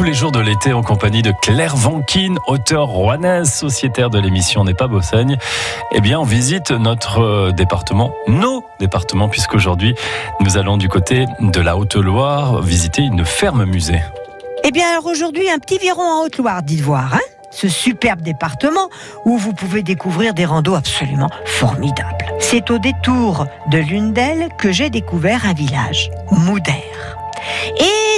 tous les jours de l'été en compagnie de Claire Vanquine, auteure rouennaise, sociétaire de l'émission N'est pas Bossaigne. Eh bien, on visite notre euh, département, nos départements, puisqu'aujourd'hui, nous allons du côté de la Haute-Loire visiter une ferme musée. Eh bien, alors aujourd'hui, un petit viron en Haute-Loire, dites voir, hein ce superbe département où vous pouvez découvrir des randos absolument formidables. C'est au détour de l'une d'elles que j'ai découvert un village, Moudère.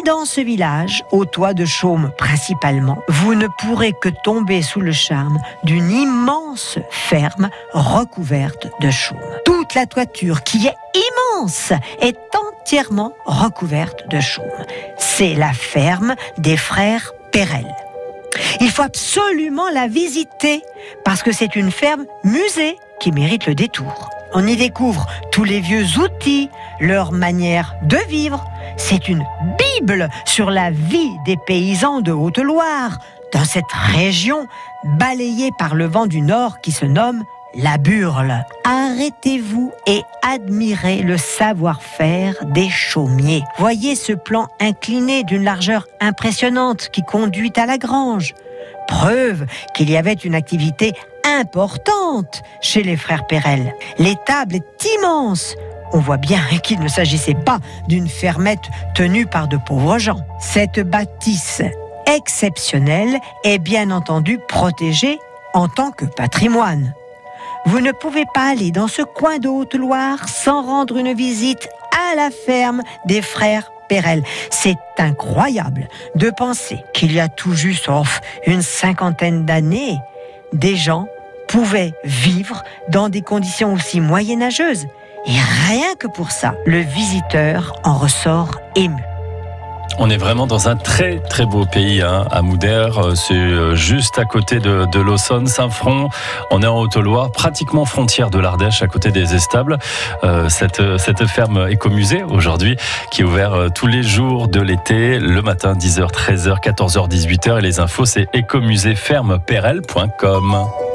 Dans ce village, au toit de chaume principalement, vous ne pourrez que tomber sous le charme d'une immense ferme recouverte de chaume. Toute la toiture, qui est immense, est entièrement recouverte de chaume. C'est la ferme des frères Perel. Il faut absolument la visiter parce que c'est une ferme musée qui mérite le détour. On y découvre tous les vieux outils, leur manière de vivre. C'est une Sur la vie des paysans de Haute-Loire, dans cette région balayée par le vent du nord qui se nomme la Burle. Arrêtez-vous et admirez le savoir-faire des chaumiers. Voyez ce plan incliné d'une largeur impressionnante qui conduit à la grange. Preuve qu'il y avait une activité importante chez les frères Perel. L'étable est immense. On voit bien qu'il ne s'agissait pas d'une fermette tenue par de pauvres gens. Cette bâtisse exceptionnelle est bien entendu protégée en tant que patrimoine. Vous ne pouvez pas aller dans ce coin de Haute-Loire sans rendre une visite à la ferme des frères Perel. C'est incroyable de penser qu'il y a tout juste une cinquantaine d'années, des gens pouvaient vivre dans des conditions aussi moyenâgeuses. Et rien que pour ça, le visiteur en ressort ému. On est vraiment dans un très très beau pays hein, à Moudère. Euh, c'est euh, juste à côté de, de l'Aussonne, Saint-Front. On est en Haute-Loire, pratiquement frontière de l'Ardèche, à côté des Estables. Euh, cette, cette ferme écomusée aujourd'hui qui est ouverte tous les jours de l'été, le matin 10h, 13h, 14h, 18h. Et les infos, c'est écomuséfermeperel.com.